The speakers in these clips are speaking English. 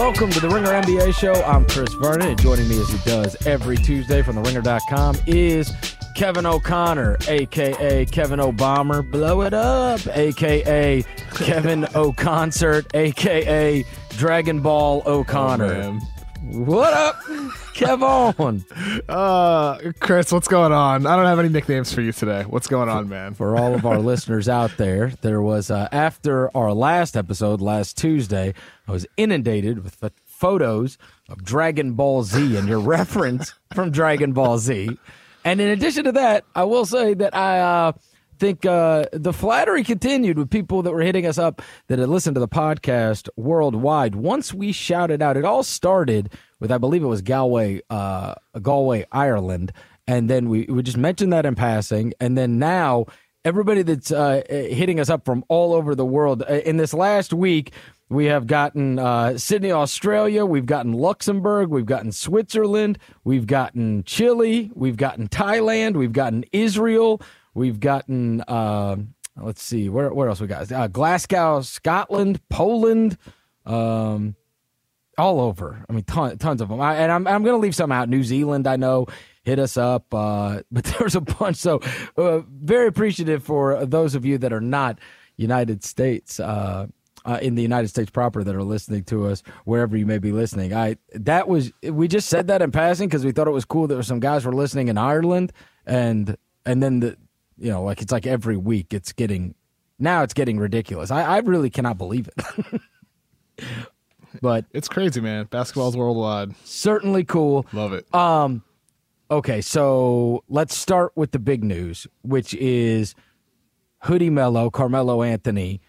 Welcome to the Ringer NBA show. I'm Chris Vernon, and joining me as he does every Tuesday from the ringer.com is Kevin O'Connor, aka Kevin O'Bomber, blow it up, aka Kevin O'Concert, aka Dragon Ball O'Connor. Oh, what up, Kevon? Uh, Chris, what's going on? I don't have any nicknames for you today. What's going on, man? For all of our listeners out there, there was uh, after our last episode last Tuesday, I was inundated with ph- photos of Dragon Ball Z and your reference from Dragon Ball Z. And in addition to that, I will say that I uh, think uh, the flattery continued with people that were hitting us up that had listened to the podcast worldwide. Once we shouted out, it all started with I believe it was Galway, uh, Galway, Ireland, and then we we just mentioned that in passing, and then now everybody that's uh, hitting us up from all over the world uh, in this last week. We have gotten uh, Sydney, Australia. We've gotten Luxembourg. We've gotten Switzerland. We've gotten Chile. We've gotten Thailand. We've gotten Israel. We've gotten, uh, let's see, where, where else we got? Uh, Glasgow, Scotland, Poland, um, all over. I mean, ton, tons of them. I, and I'm, I'm going to leave some out. New Zealand, I know, hit us up, uh, but there's a bunch. So, uh, very appreciative for those of you that are not United States. Uh, uh, in the United States proper that are listening to us wherever you may be listening. I that was we just said that in passing because we thought it was cool that some guys were listening in Ireland and and then the you know like it's like every week it's getting now it's getting ridiculous. I, I really cannot believe it. but it's crazy, man. Basketball's worldwide. Certainly cool. Love it. Um okay, so let's start with the big news, which is Hoodie Melo, Carmelo Anthony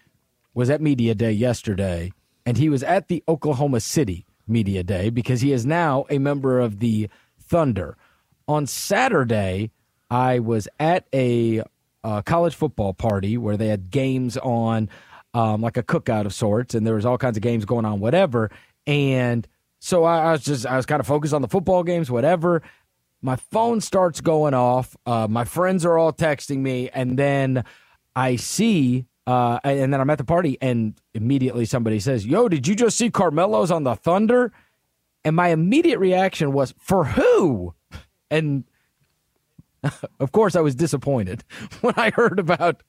was at Media Day yesterday, and he was at the Oklahoma City Media Day because he is now a member of the Thunder. On Saturday, I was at a uh, college football party where they had games on, um, like a cookout of sorts, and there was all kinds of games going on, whatever. And so I, I was just, I was kind of focused on the football games, whatever. My phone starts going off. Uh, my friends are all texting me, and then I see uh, and then I'm at the party, and immediately somebody says, "Yo, did you just see Carmelo's on the Thunder?" And my immediate reaction was, "For who?" And of course, I was disappointed when I heard about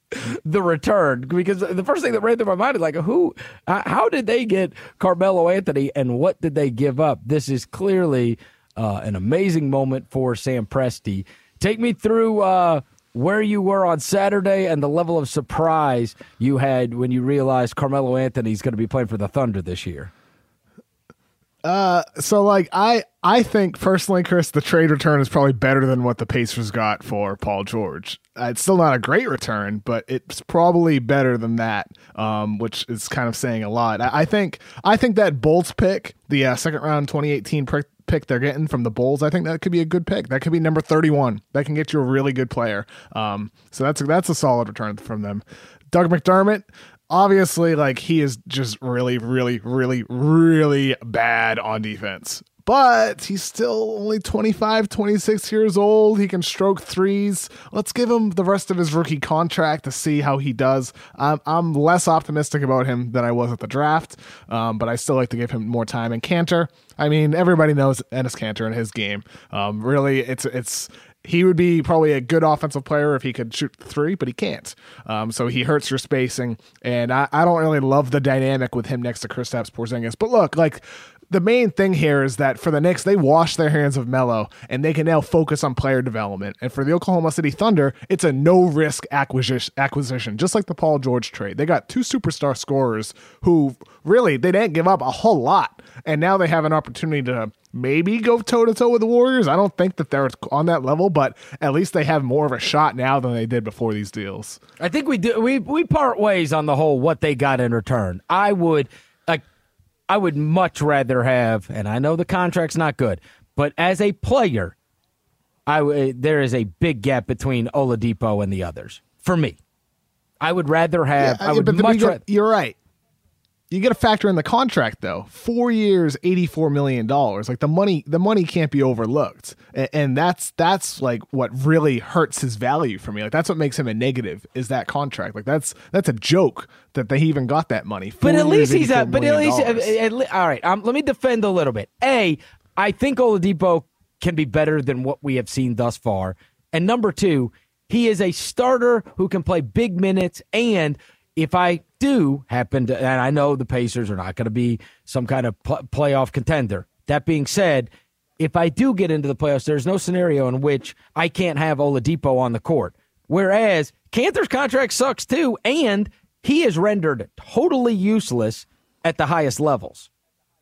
the return because the first thing that ran through my mind is like, "Who? How did they get Carmelo Anthony, and what did they give up?" This is clearly uh, an amazing moment for Sam Presti. Take me through. Uh, where you were on Saturday and the level of surprise you had when you realized Carmelo Anthony's going to be playing for the Thunder this year. Uh, so like I I think personally, Chris, the trade return is probably better than what the Pacers got for Paul George. Uh, it's still not a great return, but it's probably better than that, um, which is kind of saying a lot. I, I think I think that Bulls pick, the uh, second round 2018 pick, pick they're getting from the Bulls, I think that could be a good pick. That could be number 31. That can get you a really good player. Um, so that's that's a solid return from them. Doug McDermott, obviously, like he is just really, really, really, really bad on defense. But he's still only 25, 26 years old. He can stroke threes. Let's give him the rest of his rookie contract to see how he does. I'm, I'm less optimistic about him than I was at the draft, um, but I still like to give him more time. And Kanter, I mean, everybody knows Enes Kanter and his game. Um, really, it's it's he would be probably a good offensive player if he could shoot three, but he can't. Um, so he hurts your spacing, and I, I don't really love the dynamic with him next to Kristaps Porzingis. But look, like the main thing here is that for the Knicks, they wash their hands of Melo and they can now focus on player development. And for the Oklahoma City Thunder, it's a no risk acquisition, acquisition, just like the Paul George trade. They got two superstar scorers who really they didn't give up a whole lot, and now they have an opportunity to maybe go toe to toe with the Warriors. I don't think that they're on that level, but at least they have more of a shot now than they did before these deals. I think we do. We we part ways on the whole what they got in return. I would. I would much rather have, and I know the contract's not good, but as a player, I eh, there is a big gap between Oladipo and the others for me. I would rather have. Yeah, I would much. Get, you're right. You got to factor in the contract though. Four years, eighty four million dollars. Like the money, the money can't be overlooked, and, and, that's that's like what really hurts his value for me. Like that's what makes him a negative is that contract. Like that's that's a joke that they even got that money. Four but at least he's a, but at least at, at, all right. Um, let me defend a little bit. A, I think Oladipo can be better than what we have seen thus far, and number two, he is a starter who can play big minutes and if I do happen to, and I know the Pacers are not going to be some kind of pl- playoff contender. That being said, if I do get into the playoffs, there's no scenario in which I can't have Oladipo on the court. Whereas Kanter's contract sucks too, and he is rendered totally useless at the highest levels.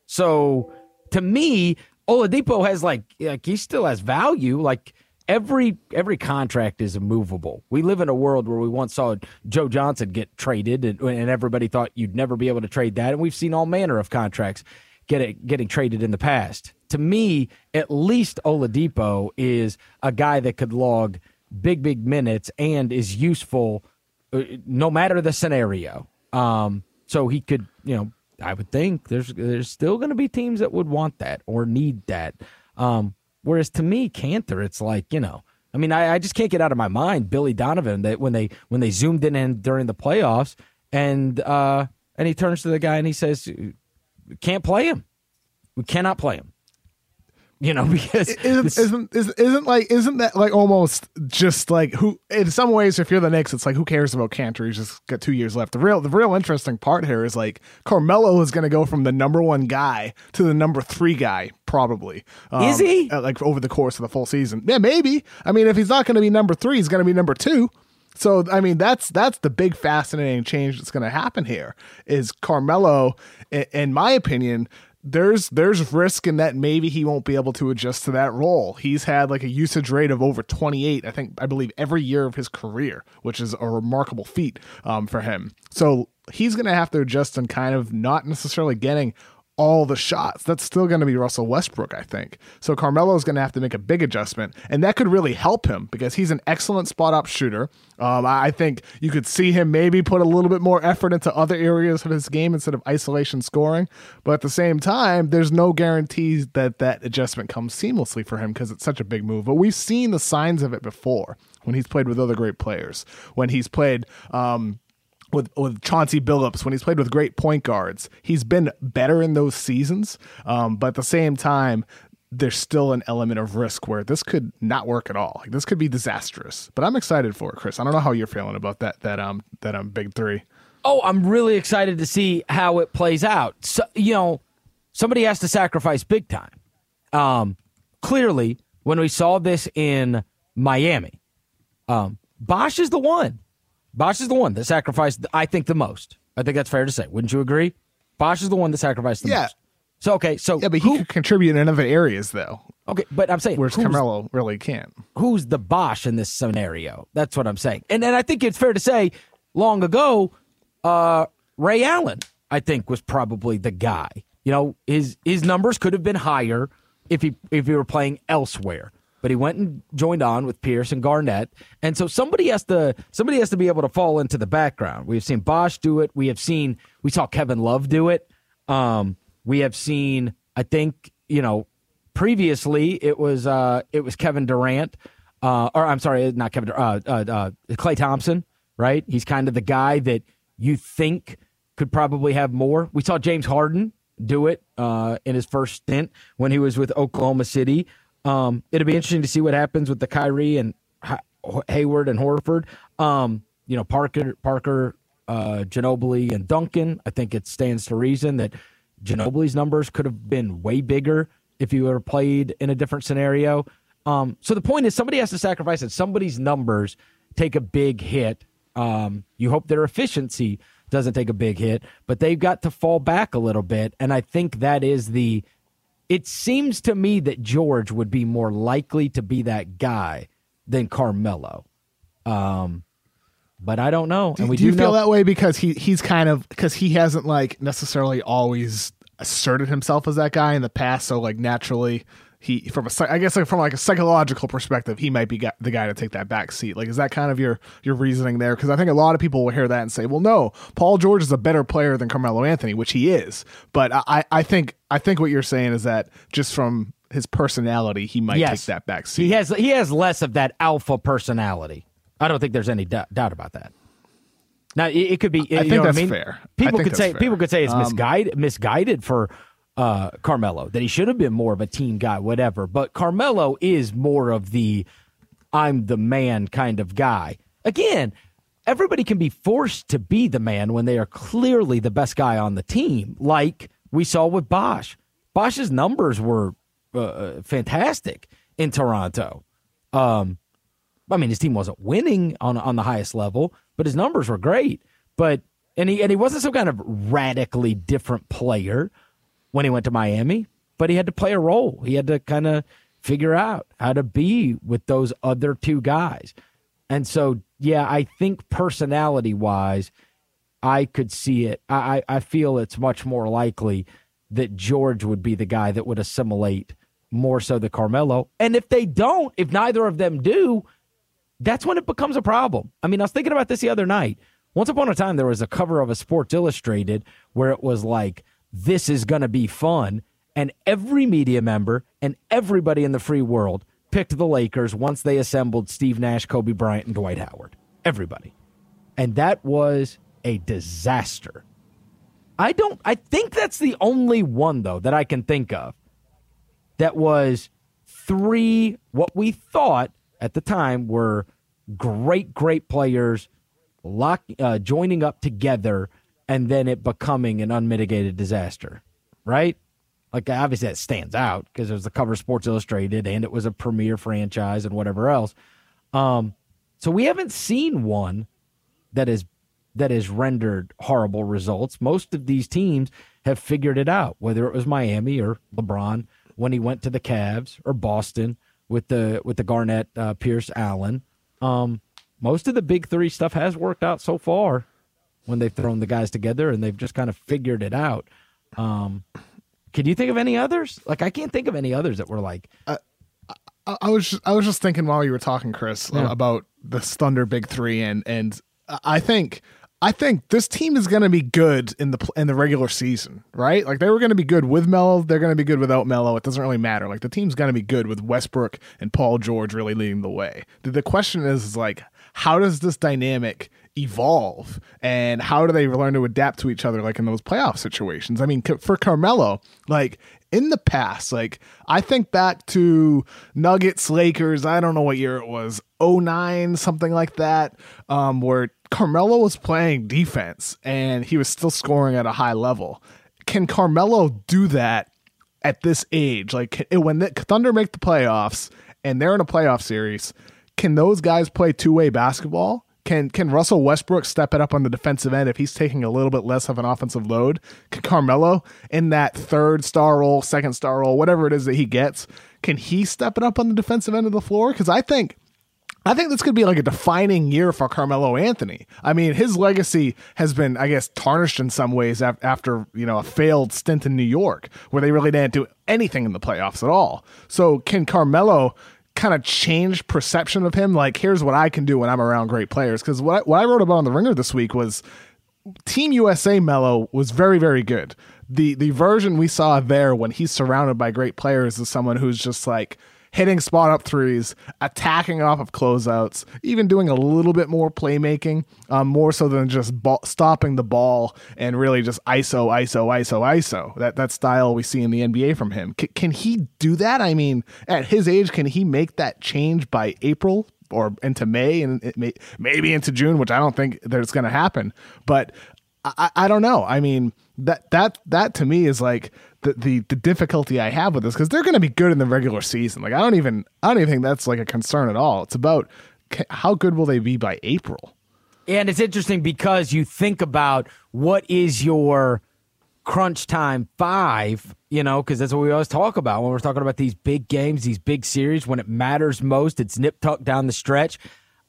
So to me, Oladipo has like, like he still has value. Like every every contract is immovable. We live in a world where we once saw Joe Johnson get traded, and, and everybody thought you'd never be able to trade that. And we've seen all manner of contracts get getting traded in the past. To me, at least Oladipo is a guy that could log big big minutes and is useful uh, no matter the scenario. Um, so he could, you know, I would think there's there's still going to be teams that would want that or need that. Um, Whereas to me, Kanter, it's like you know, I mean, I, I just can't get out of my mind Billy Donovan that when they when they zoomed in, in during the playoffs and uh, and he turns to the guy and he says, "Can't play him. We cannot play him." You know because isn't, this, isn't isn't like isn't that like almost just like who in some ways if you're the Knicks it's like who cares about Kanter he's just got two years left. The real the real interesting part here is like Carmelo is going to go from the number one guy to the number three guy probably um, is he? like over the course of the full season. Yeah maybe. I mean if he's not going to be number three he's going to be number two. So I mean that's that's the big fascinating change that's going to happen here is Carmelo in my opinion there's there's risk in that maybe he won't be able to adjust to that role. He's had like a usage rate of over 28, I think I believe every year of his career, which is a remarkable feat um, for him. So he's going to have to adjust and kind of not necessarily getting all the shots. That's still going to be Russell Westbrook, I think. So Carmelo is going to have to make a big adjustment, and that could really help him because he's an excellent spot up shooter. Um, I think you could see him maybe put a little bit more effort into other areas of his game instead of isolation scoring. But at the same time, there's no guarantees that that adjustment comes seamlessly for him because it's such a big move. But we've seen the signs of it before when he's played with other great players, when he's played. Um, with with Chauncey Billups when he's played with great point guards. He's been better in those seasons, um, but at the same time, there's still an element of risk where this could not work at all. Like this could be disastrous. But I'm excited for it, Chris. I don't know how you're feeling about that that um that um big three. Oh, I'm really excited to see how it plays out. So, you know, somebody has to sacrifice big time. Um, clearly, when we saw this in Miami, um, Bosh is the one Bosh is the one that sacrificed, I think, the most. I think that's fair to say. Wouldn't you agree? Bosh is the one that sacrificed the yeah. most. So okay, so yeah, but he who, could contribute in other areas though. Okay, but I'm saying whereas Carmelo really can't. Who's the Bosh in this scenario? That's what I'm saying. And and I think it's fair to say, long ago, uh, Ray Allen, I think, was probably the guy. You know, his his numbers could have been higher if he if he were playing elsewhere but he went and joined on with Pierce and Garnett. And so somebody has to somebody has to be able to fall into the background. We've seen Bosh do it. We have seen we saw Kevin Love do it. Um, we have seen I think, you know, previously it was uh it was Kevin Durant. Uh, or I'm sorry, not Kevin. Uh, uh, uh, Klay Thompson, right? He's kind of the guy that you think could probably have more. We saw James Harden do it uh, in his first stint when he was with Oklahoma City. Um, it'll be interesting to see what happens with the Kyrie and Hayward and Horford. Um, you know, Parker, Parker, uh, Ginobili, and Duncan. I think it stands to reason that Ginobili's numbers could have been way bigger if he were played in a different scenario. Um, so the point is, somebody has to sacrifice it. Somebody's numbers take a big hit. Um, you hope their efficiency doesn't take a big hit, but they've got to fall back a little bit. And I think that is the it seems to me that George would be more likely to be that guy than Carmelo. Um, but I don't know. And we do, do you feel that way because he he's kind of because he hasn't like necessarily always asserted himself as that guy in the past. So like naturally, he from a I guess like from like a psychological perspective, he might be the guy to take that back seat. Like, is that kind of your your reasoning there? Because I think a lot of people will hear that and say, well, no, Paul George is a better player than Carmelo Anthony, which he is. But I I think I think what you're saying is that just from his personality, he might yes. take that back seat. He has he has less of that alpha personality. I don't think there's any doubt, doubt about that. Now it, it could be. I think that's I mean? fair. People could say fair. people could say it's um, misguided misguided for uh, Carmelo, that he should have been more of a team guy, whatever. But Carmelo is more of the I'm the man kind of guy. Again, everybody can be forced to be the man when they are clearly the best guy on the team, like we saw with Bosh. Bosh's numbers were uh, uh fantastic in Toronto. Um, I mean, his team wasn't winning on on the highest level, but his numbers were great. But and he and he wasn't some kind of radically different player when he went to Miami, but he had to play a role. He had to kind of figure out how to be with those other two guys. And so, yeah, I think personality wise, I could see it. I, I feel it's much more likely that George would be the guy that would assimilate more so than Carmelo. And if they don't, if neither of them do, that's when it becomes a problem. I mean, I was thinking about this the other night. Once upon a time, there was a cover of a Sports Illustrated where it was like this is going to be fun. And every media member and everybody in the free world picked the Lakers once they assembled Steve Nash, Kobe Bryant, and Dwight Howard. Everybody. And that was a disaster. I don't, I think that's the only one, though, that I can think of that was three, what we thought at the time were great, great players lock, uh, joining up together and then it becoming an unmitigated disaster, right? Like obviously that stands out because it was the cover of Sports Illustrated and it was a premier franchise and whatever else. Um, so we haven't seen one that is that has rendered horrible results. Most of these teams have figured it out, whether it was Miami or LeBron when he went to the Cavs or Boston with the with the Garnett, uh, Pierce, Allen. Um, most of the big three stuff has worked out so far when they've thrown the guys together and they've just kind of figured it out. Um, can you think of any others? Like I can't think of any others that were like. Uh, I, I was just, I was just thinking while you were talking, Chris, yeah. about the Thunder Big Three, and and I think I think this team is going to be good in the in the regular season, right? Like they were going to be good with Melo, they're going to be good without Melo. It doesn't really matter. Like the team's going to be good with Westbrook and Paul George really leading the way. The, the question is, is like how does this dynamic evolve? And how do they learn to adapt to each other like in those playoff situations? I mean for carmelo like in the past like i think back to nuggets lakers i don't know what year it was 09 something like that um, where carmelo was playing defense and he was still scoring at a high level. Can carmelo do that at this age? Like when the thunder make the playoffs and they're in a playoff series can those guys play two-way basketball can can Russell Westbrook step it up on the defensive end if he's taking a little bit less of an offensive load? Can Carmelo in that third star role, second star role, whatever it is that he gets, can he step it up on the defensive end of the floor? Because I think I think this could be like a defining year for Carmelo Anthony. I mean, his legacy has been, I guess, tarnished in some ways after you know a failed stint in New York, where they really didn't do anything in the playoffs at all. So, can Carmelo kind of changed perception of him. Like, here's what I can do when I'm around great players. Because what I, what I wrote about on the Ringer this week was Team USA Melo was very very good. The the version we saw there when he's surrounded by great players is someone who's just like hitting spot up threes, attacking off of closeouts, even doing a little bit more playmaking, um, more so than just ball, stopping the ball and really just ISO, ISO, ISO, ISO. That that style we see in the NBA from him. C- can he do that? I mean, at his age, can he make that change by April? Or into May and may, maybe into June, which I don't think that's going to happen. But I, I don't know. I mean, that that that to me is like the the, the difficulty I have with this because they're going to be good in the regular season. Like I don't even I don't even think that's like a concern at all. It's about how good will they be by April. And it's interesting because you think about what is your crunch time five, you know, because that's what we always talk about when we're talking about these big games, these big series, when it matters most, it's nip tuck down the stretch.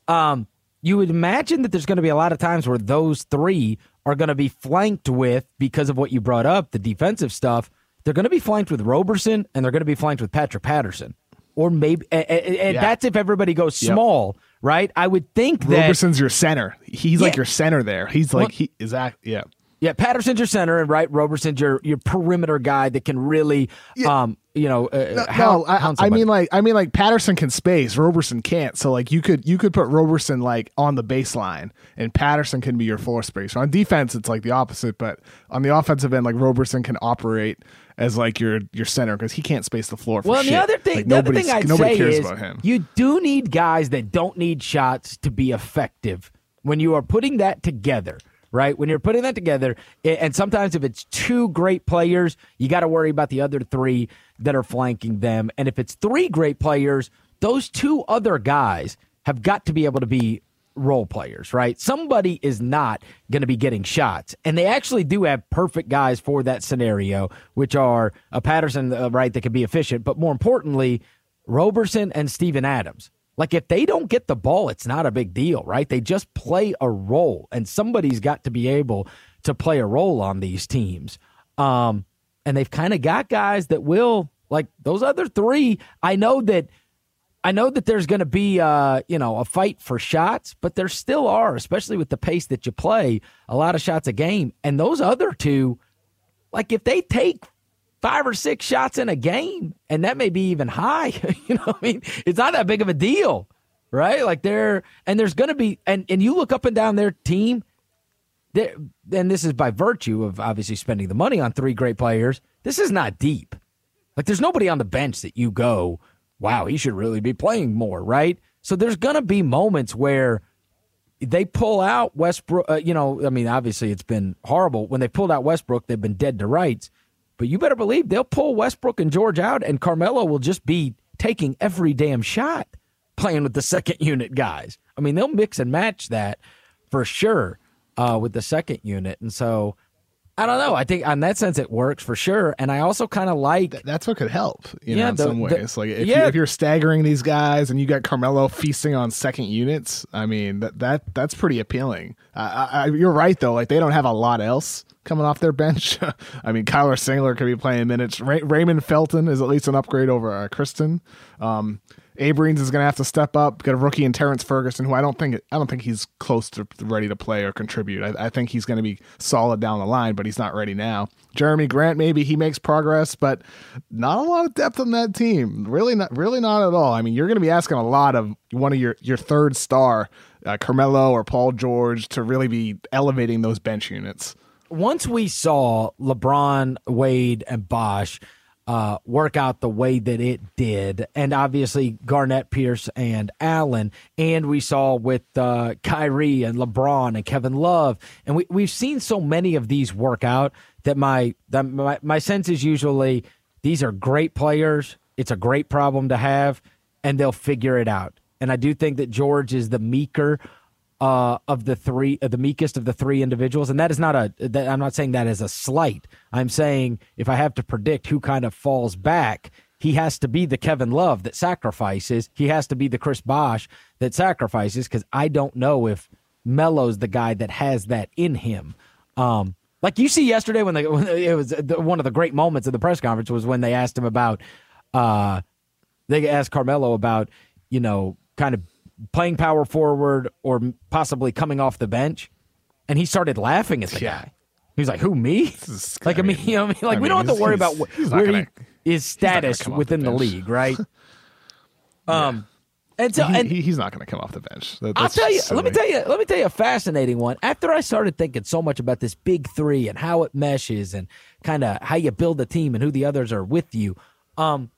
Um, you would imagine that there's going to be a lot of times where those three are going to be flanked with, because of what you brought up, the defensive stuff, they're going to be flanked with Roberson and they're going to be flanked with Patrick Patterson. Or maybe, and, and Yeah. that's if everybody goes Yep. small, right? I would think that. Roberson's your center. He's like your center there. He's like Well- he is that yeah. Yeah, Patterson's your center, and right, Roberson's your your perimeter guy that can really, um, you know, uh, No, hound- I, I mean like I mean like Patterson can space, Roberson can't. So like you could you could put Roberson like on the baseline, and Patterson can be your floor spacer. On defense, it's like the opposite, but on the offensive end, like Roberson can operate as like your your center because he can't space the floor. For Well, and shit. the other thing, Like, the other thing I'd nobody say cares is about him. you do need guys that don't need shots to be effective. When you are putting that together, right? When you're putting that together, and sometimes if it's two great players, you got to worry about the other three that are flanking them. And if it's three great players, those two other guys have got to be able to be role players, right? Somebody is not going to be getting shots. And they actually do have perfect guys for that scenario, which are a Patterson, uh, right, that can be efficient, but more importantly, Roberson and Steven Adams. Like if they don't get the ball, it's not a big deal, right? They just play a role, and somebody's got to be able to play a role on these teams. Um, and they've kind of got guys that will like those other three. I know that I know that there's going to be, uh, you know, a fight for shots, but there still are, especially with the pace that you play, a lot of shots a game. And those other two, like if they take five or six shots in a game, and that may be even high, you know, I mean, it's not that big of a deal, right? Like they're, and there's going to be, and and you look up and down their team, there, and this is by virtue of obviously spending the money on three great players. This is not deep. Like there's nobody on the bench that you go, wow, he should really be playing more, right? So there's going to be moments where they pull out Westbrook. Uh, you know, I mean, obviously it's been horrible. When they pulled out Westbrook, they've been dead to rights. But you better believe they'll pull Westbrook and George out, and Carmelo will just be taking every damn shot playing with the second unit guys. I mean, they'll mix and match that for sure uh, with the second unit. And so I don't know. I think on that sense it works for sure. And I also kind of like That's what could help, you Yeah, know, in the- some the- ways. like if, yeah. you, if you're staggering these guys and you got Carmelo feasting on second units, I mean that that that's pretty appealing. Uh, I, I, you're right though; like they don't have a lot else coming off their bench. I mean, Kyle Singler could be playing minutes. Ray, Raymond Felton is at least an upgrade over uh, Christon. Um, Abrines is going to have to step up. Got a rookie in Terrence Ferguson, who I don't think I don't think he's close to ready to play or contribute. I, I think he's going to be solid down the line, but he's not ready now. Jerami Grant, maybe he makes progress, but not a lot of depth on that team. Really not, really not at all. I mean, you're going to be asking a lot of one of your your third star, uh, Carmelo or Paul George, to really be elevating those bench units. once we saw LeBron, Wade, and Bosh uh, work out the way that it did, and obviously Garnett, Pierce, and Allen, and we saw with uh, Kyrie and LeBron and Kevin Love, and we we've seen so many of these work out that my that my, my sense is usually these are great players. It's a great problem to have, and they'll figure it out. And I do think that George is the meeker uh, of the three, uh, the meekest of the three individuals, and that is not a. That, I'm not saying that as a slight. I'm saying if I have to predict who kind of falls back, he has to be the Kevin Love that sacrifices. He has to be the Chris Bosh that sacrifices because I don't know if Melo's the guy that has that in him. Um, like you see yesterday when, they, when it was the, one of the great moments of the press conference was when they asked him about. Uh, they asked Carmelo about you know kind of playing power forward or possibly coming off the bench, and he started laughing at the Yeah. guy. He's like, "Who me?" like I mean, you know, what I mean? like I we mean, don't have to worry about wh- where gonna- he, his status within the the, league, right? um, and so He- and he- he's not going to come off the bench. That- I'll tell you. just Let me tell you. Let me tell you a fascinating one. After I started thinking so much about this big three and how it meshes and kind of how you build a team and who the others are with you. Um,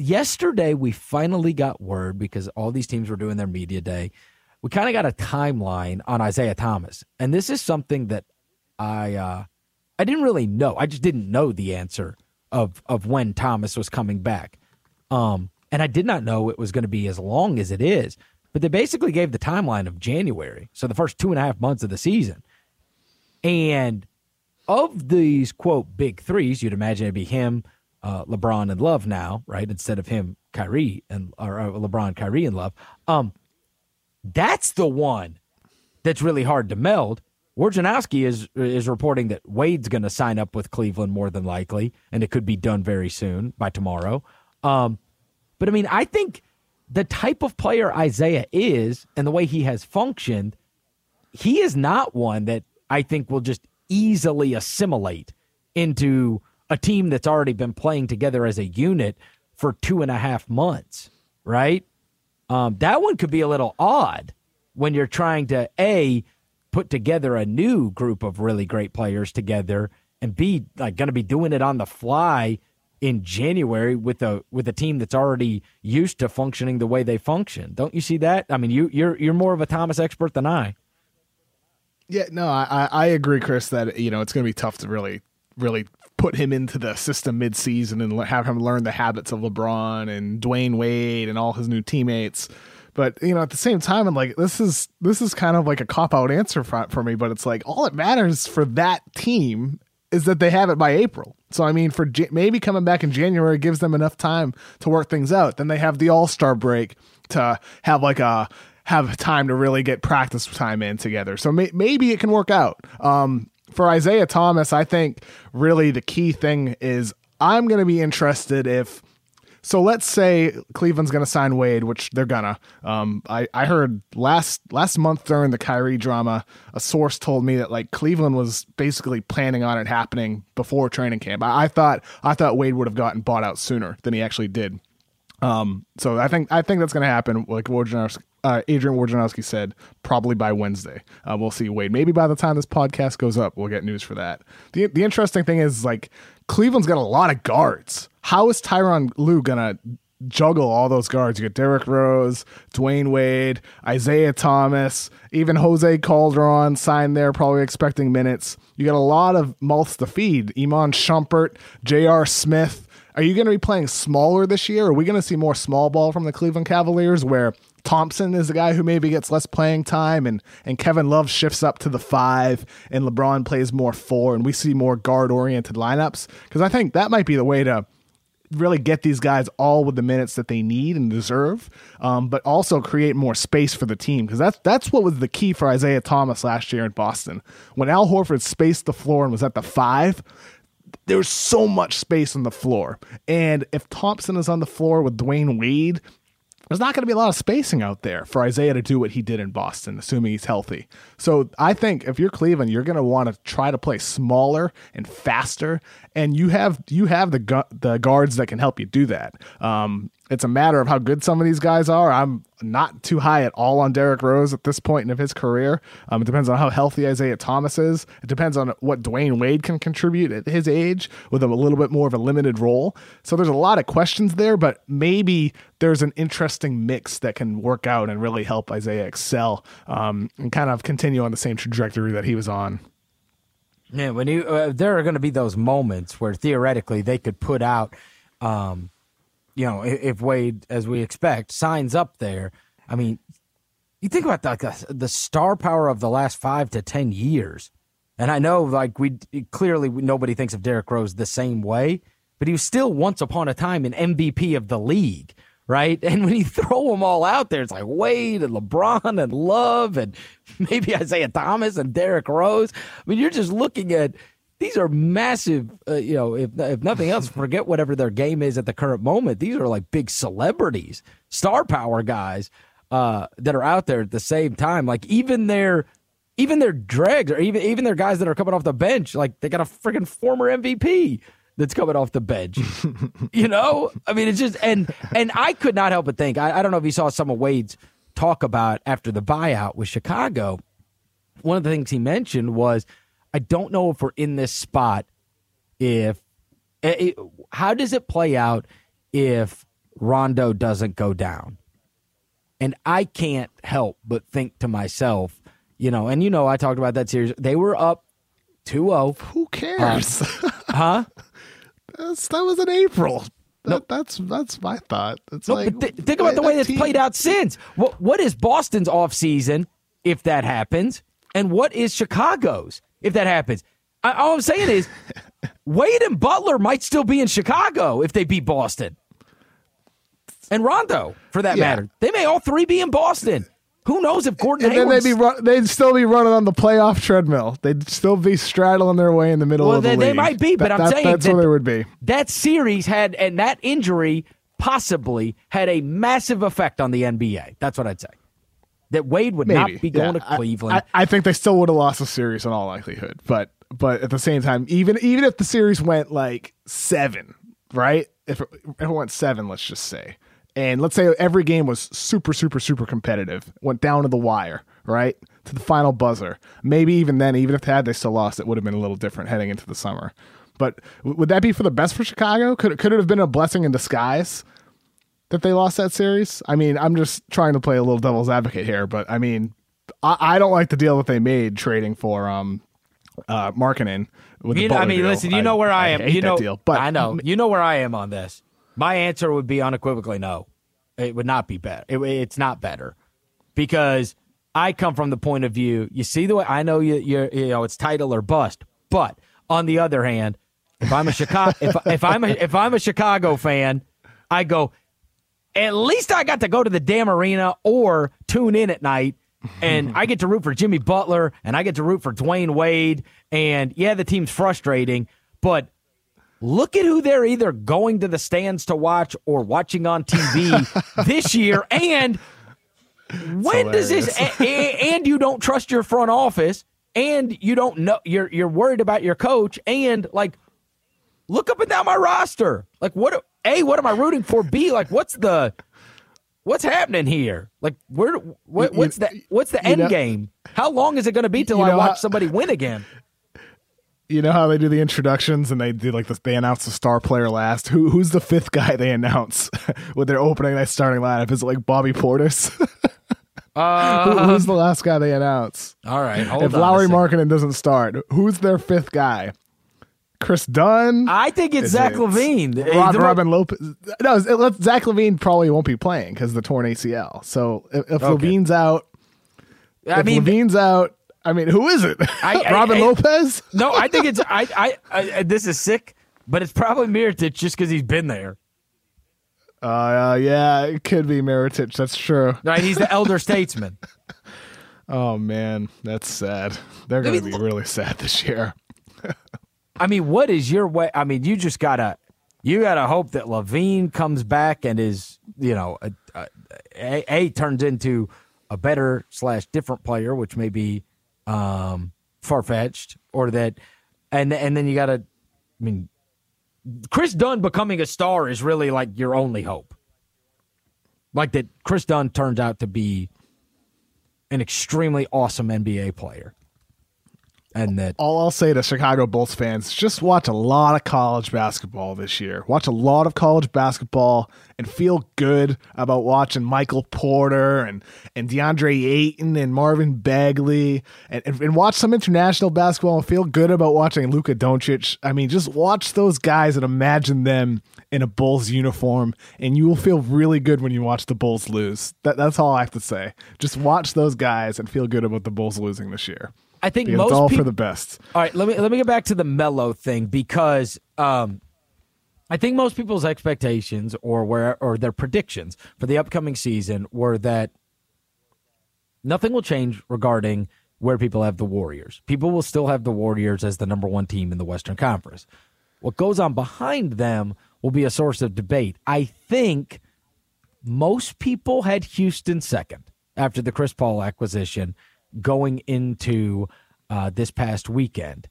yesterday we finally got word because all these teams were doing their media day. We kind of got a timeline on Isaiah Thomas, and this is something that I uh, I didn't really know. I just didn't know the answer of of when Thomas was coming back. Um, and I did not know it was going to be as long as it is. But they basically gave the timeline of January, so the first two and a half months of the season. And of these quote big threes, you'd imagine it'd be him, uh, LeBron, and Love now, right? Instead of him, Kyrie and or uh, LeBron, Kyrie, and Love. Um, that's the one that's really hard to meld. Wojnarowski is is reporting that Wade's going to sign up with Cleveland more than likely, and it could be done very soon by tomorrow. Um, but I mean, I think the type of player Isaiah is and the way he has functioned, he is not one that I think will just easily assimilate into a team that's already been playing together as a unit for two and a half months, right? Um, that one could be a little odd when you're trying to a put together a new group of really great players together and be like going to be doing it on the fly in January with a with a team that's already used to functioning the way they function. Don't you see that? I mean, you you're you're more of a Thomas expert than I. Yeah, no, I I agree, Chris. That you know it's going to be tough to really really put him into the system mid-season and have him learn the habits of LeBron and Dwyane Wade and all his new teammates. But you know, at the same time, I'm like, this is this is kind of like a cop out answer for, for me. But it's like all that matters for that team is that they have it by April. So I mean, for J- maybe coming back in January gives them enough time to work things out. Then they have the All Star break to have like a have time to really get practice time in together. So may- maybe it can work out. Um, for Isaiah Thomas, I think really the key thing is I'm going to be interested if. So let's say Cleveland's going to sign Wade, which they're gonna. Um, I I heard last last month during the Kyrie drama, a source told me that like Cleveland was basically planning on it happening before training camp. I, I thought I thought Wade would have gotten bought out sooner than he actually did. Um, so I think I think that's going to happen. Like Wojnarowski, uh, Adrian Wojnarowski said, probably by Wednesday. Uh, we'll see Wade. Maybe by the time this podcast goes up, we'll get news for that. The the interesting thing is like Cleveland's got a lot of guards. How is Tyronn Lue gonna juggle all those guards? You get Derrick Rose, Dwyane Wade, Isaiah Thomas, even Jose Calderon signed there, probably expecting minutes. You got a lot of mouths to feed. Iman Shumpert, J.R. Smith. Are you going to be playing smaller this year? Are we going to see more small ball from the Cleveland Cavaliers where Thompson is the guy who maybe gets less playing time and, and Kevin Love shifts up to the five and LeBron plays more four and we see more guard oriented lineups? Because I think that might be the way to really get these guys all with the minutes that they need and deserve, um, but also create more space for the team because that's that's what was the key for Isaiah Thomas last year in Boston. When Al Horford spaced the floor and was at the five, there's so much space on the floor. And if Thompson is on the floor with Dwyane Wade, there's not going to be a lot of spacing out there for Isaiah to do what he did in Boston, assuming he's healthy. So I think if you're Cleveland, you're going to want to try to play smaller and faster, and you have you have the gu- the guards that can help you do that. Um, it's a matter of how good some of these guys are. I'm not too high at all on Derrick Rose at this point in his career. Um, it depends on how healthy Isaiah Thomas is. It depends on what Dwyane Wade can contribute at his age with a little bit more of a limited role. So there's a lot of questions there, but maybe there's an interesting mix that can work out and really help Isaiah excel um, and kind of continue on the same trajectory that he was on. Yeah, when you uh, there are going to be those moments where theoretically they could put out. Um, you know, if Wade, as we expect, signs up there, I mean, you think about the, like the star power of the last five to ten years, and I know like we clearly nobody thinks of Derrick Rose the same way, but he was still once upon a time an MVP of the league, right? And when you throw them all out there, it's like Wade and LeBron and Love and maybe Isaiah Thomas and Derrick Rose. I mean, you're just looking at these are massive. Uh, you know, if if nothing else, forget whatever their game is at the current moment. These are like big celebrities, star power guys uh, that are out there at the same time. Like even their even their dregs, or even even their guys that are coming off the bench. Like they got a freaking former MVP that's coming off the bench. you know, I mean, it's just and and I could not help but think. I, I don't know if you saw some of Wade's talk about after the buyout with Chicago. One of the things he mentioned was I don't know if we're in this spot. If it, how does it play out if Rondo doesn't go down? And I can't help but think to myself, you know, and you know, I talked about that series. They were up 2 0. Who cares? Uh, huh? That's, that was in April. That, no. That's that's my thought. It's no, like th- think about the way that's team... played out since. What what is Boston's off season if that happens, and what is Chicago's? If that happens. I, all I'm saying is, Wade and Butler might still be in Chicago if they beat Boston. And Rondo, for that yeah. matter. They may all three be in Boston. Who knows if Gordon and then they'd be run, they'd still be running on the playoff treadmill. They'd still be straddling their way in the middle Well, of the they- they might be, but I'm that, saying that's that- where they would be. that series had and that injury possibly had a massive effect on the NBA. That's what I'd say. That Wade would Maybe not be going Yeah, to Cleveland. I, I think they still would have lost the series in all likelihood. But but at the same time, even even if the series went like seven, right? If it, if it went seven, let's just say, and let's say every game was super super super competitive, went down to the wire, right to the final buzzer. Maybe even then, even if they had they still lost, it would have been a little different heading into the summer. But would that be for the best for Chicago? Could could it have been a blessing in disguise? That they lost that series. I mean, I'm just trying to play a little devil's advocate here, but I mean, I, I don't like the deal that they made trading for um uh Markkanen with the know, I mean, deal. listen, you know where I, am. hate you know, deal, but I know. You know where I am on this. My answer would be unequivocally no. It would not be better. It, it's not better because I come from the point of view. You see the way I know you. You're, you know, it's title or bust. But on the other hand, if I'm a Chicago, if, if I'm a, if I'm a Chicago fan, I go. At least I got to go to the damn arena or tune in at night and I get to root for Jimmy Butler and I get to root for Dwyane Wade. And yeah, the team's frustrating, but look at who they're either going to the stands to watch or watching on TV this year. And when does this? and you don't trust your front office, and you don't know you're you're worried about your coach, and like look up and down my roster. Like what? A, what am I rooting for? B, like what's the what's happening here? Like where? What, what's the what's the end know- game? How long is it going to be till you I watch somebody win again? you know how they do the introductions and they do like this, they announce the star player last. Who who's the fifth guy they announce with their opening night starting lineup? Is it like Bobby Portis? Uh, Who, who's the last guy they announce? all right, hold if Lauri. Markkanen doesn't start, who's their fifth guy? Kris Dunn. I think it's Zach LaVine. Rob, The- Robin Lopez. No, it, Zach LaVine probably won't be playing because the torn ACL. So if, if Okay. LaVine's out, I if mean, LaVine's out, I mean, who is it? I- I- Robin Lopez? no, I think it's I, I. This is sick, but it's probably Mirotic just because he's been there. Uh, yeah, it could be Mirotic. That's true. Right, he's the elder statesman. Oh man, that's sad. They're going to be really sad this year. I mean, what is your way? I mean, you just gotta, you gotta hope that LaVine comes back and is, you know, a, a, a, turns into a better slash different player, which may be um, far fetched, or that, and and then you gotta, I mean, Kris Dunn becoming a star is really like your only hope. Like that, Kris Dunn turns out to be an extremely awesome NBA player, and that All I'll say to Chicago Bulls fans, just watch a lot of college basketball this year. Watch a lot of college basketball and feel good about watching Michael Porter and, and DeAndre Ayton and Marvin Bagley and, and, and watch some international basketball and feel good about watching Luka Doncic. I mean, just watch those guys and imagine them in a Bulls uniform and you will feel really good when you watch the Bulls lose. That, that's all I have to say. Just watch those guys and feel good about the Bulls losing this year. I think most all people for the best. All right, let me let me get back to the Melo thing because um, I think most people's expectations or where or their predictions for the upcoming season were that nothing will change regarding where people have the Warriors. People will still have the Warriors as the number one team in the Western Conference. What goes on behind them will be a source of debate. I think most people had Houston second after the Chris Paul acquisition going into uh, this past weekend.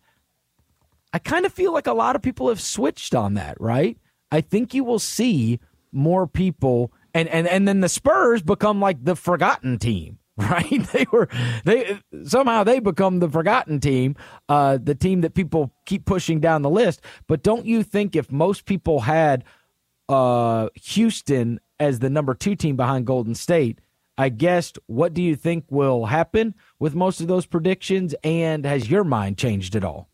I kind of feel like a lot of people have switched on that, right? I think you will see more people and and and then the Spurs become like the forgotten team, right? They were they somehow they become the forgotten team, uh the team that people keep pushing down the list, but don't you think if most people had uh Houston as the number 2 team behind Golden State, I guessed. what do you think will happen with most of those predictions and has your mind changed at all?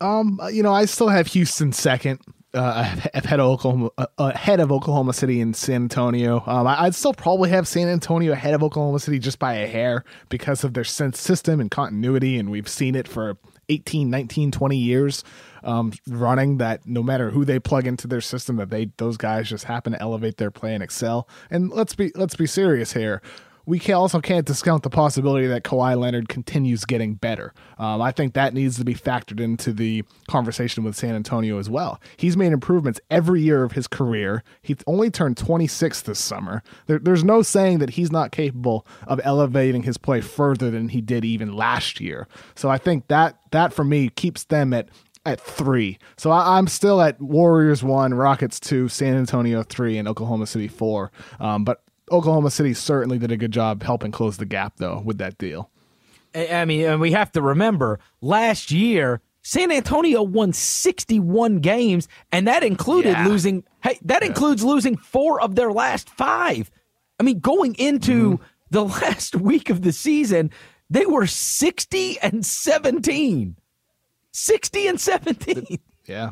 Um, you know, I still have Houston second. Uh, ahead of Oklahoma, uh, ahead of Oklahoma City and San Antonio. Um, I, I'd still probably have San Antonio ahead of Oklahoma City just by a hair because of their sense system and continuity, and we've seen it for 18, 19, 20 years um, running. That no matter who they plug into their system, that they those guys just happen to elevate their play and excel. And let's be let's be serious here. We can also can't discount the possibility that Kawhi Leonard continues getting better. Um, I think that needs to be factored into the conversation with San Antonio as well. He's made improvements every year of his career. He only turned 26 this summer. There, there's no saying that he's not capable of elevating his play further than he did even last year. So I think that that for me keeps them at at three. So I, am still at Warriors one, Rockets two, San Antonio three, and Oklahoma City four. Um, but Oklahoma City certainly did a good job helping close the gap, though, with that deal. I mean, and we have to remember last year, San Antonio won 61 games, and that included yeah. losing. Hey, that yeah. includes losing four of their last five. I mean, going into mm-hmm. the last week of the season, they were 60 and 17. 60 and 17. Yeah.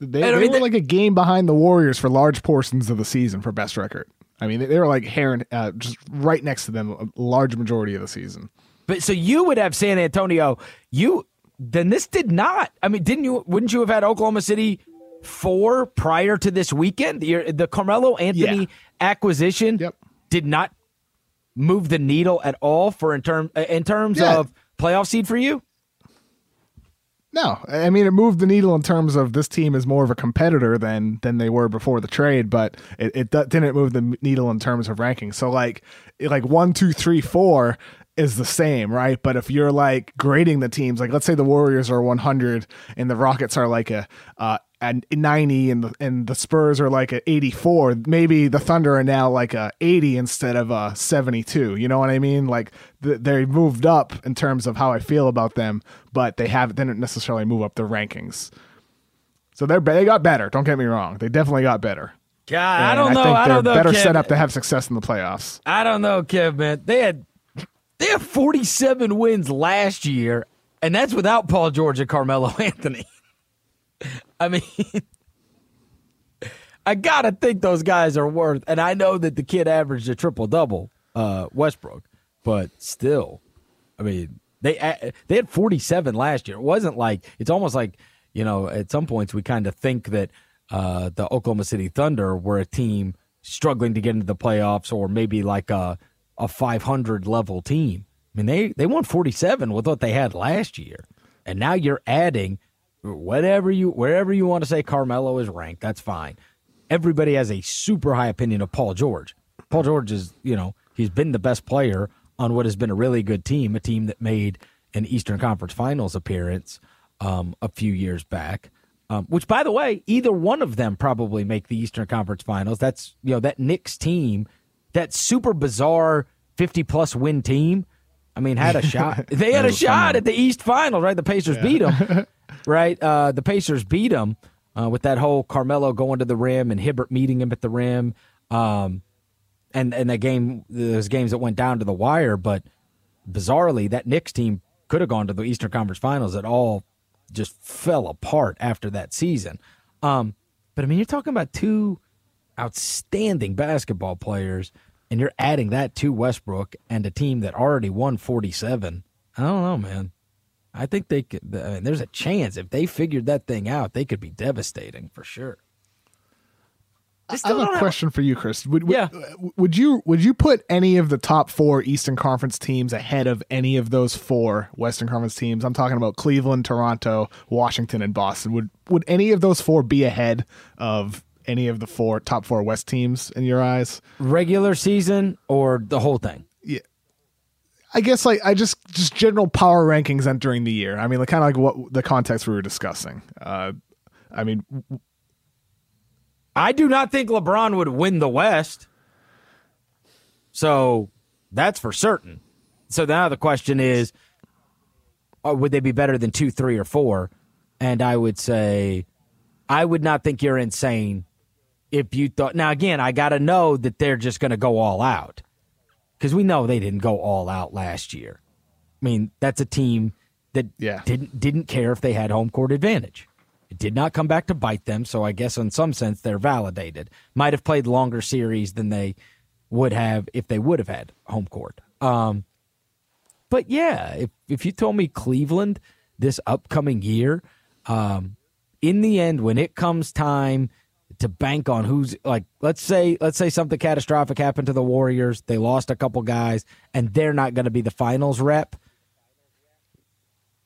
They, they I mean, were like a game behind the Warriors for large portions of the season for best record. I mean, they were like Heron, uh, just right next to them a large majority of the season. But so you would have San Antonio. You then this did not. I mean, didn't you? Wouldn't you have had Oklahoma City four prior to this weekend? The, the Carmelo Anthony yeah. acquisition yep. did not move the needle at all for in term in terms yeah. of playoff seed for you. No, I mean it moved the needle in terms of this team is more of a competitor than than they were before the trade, but it, it didn't move the needle in terms of ranking. So like like one, two, three, four is the same, right? But if you're like grading the teams, like let's say the Warriors are 100 and the Rockets are like a uh, at 90 and the, and the Spurs are like a 84, maybe the Thunder are now like a 80 instead of a 72. You know what I mean? Like th- they moved up in terms of how I feel about them, but they have they didn't necessarily move up their rankings. So they're they got better. Don't get me wrong; they definitely got better. God, and I don't know. I, think I don't know. Better Kev. set up to have success in the playoffs. I don't know, Kev. Man, they had they had 47 wins last year, and that's without Paul George and Carmelo Anthony. I mean, I gotta think those guys are worth. And I know that the kid averaged a triple double, uh, Westbrook, but still, I mean, they they had 47 last year. It wasn't like it's almost like you know at some points we kind of think that uh, the Oklahoma City Thunder were a team struggling to get into the playoffs, or maybe like a a 500 level team. I mean, they they won 47 with what they had last year, and now you're adding whatever you wherever you want to say Carmelo is ranked, that's fine. Everybody has a super high opinion of Paul George. Paul George is, you know, he's been the best player on what has been a really good team, a team that made an Eastern Conference Finals appearance um, a few years back. Um, which, by the way, either one of them probably make the Eastern Conference Finals. That's you know that Knicks team, that super bizarre fifty plus win team. I mean, had a shot. They had a shot at the East Finals, right? The Pacers yeah. beat them. right? Uh, the Pacers beat them uh, with that whole Carmelo going to the rim and Hibbert meeting him at the rim. Um, and and that game, those games that went down to the wire. But bizarrely, that Knicks team could have gone to the Eastern Conference Finals. It all just fell apart after that season. Um, but I mean, you're talking about two outstanding basketball players, and you're adding that to Westbrook and a team that already won 47. I don't know, man. I think they could. I mean, there's a chance if they figured that thing out, they could be devastating for sure. I have a question for you, Chris. Would, yeah. Would, would you would you put any of the top four Eastern Conference teams ahead of any of those four Western Conference teams? I'm talking about Cleveland, Toronto, Washington, and Boston. Would would any of those four be ahead of any of the four top four West teams in your eyes? Regular season or the whole thing? Yeah. I guess like I just just general power rankings entering the year. I mean, like kind of like what the context we were discussing. Uh, I mean, I do not think LeBron would win the West. So that's for certain. So now the question is, uh, would they be better than two, three, or four? And I would say, I would not think you're insane if you thought. Now again, I got to know that they're just going to go all out because we know they didn't go all out last year. I mean, that's a team that yeah. didn't didn't care if they had home court advantage. It did not come back to bite them, so I guess in some sense they're validated. Might have played longer series than they would have if they would have had home court. Um, but yeah, if if you told me Cleveland this upcoming year, um, in the end, when it comes time to bank on who's like let's say let's say something catastrophic happened to the Warriors, they lost a couple guys and they're not going to be the finals rep.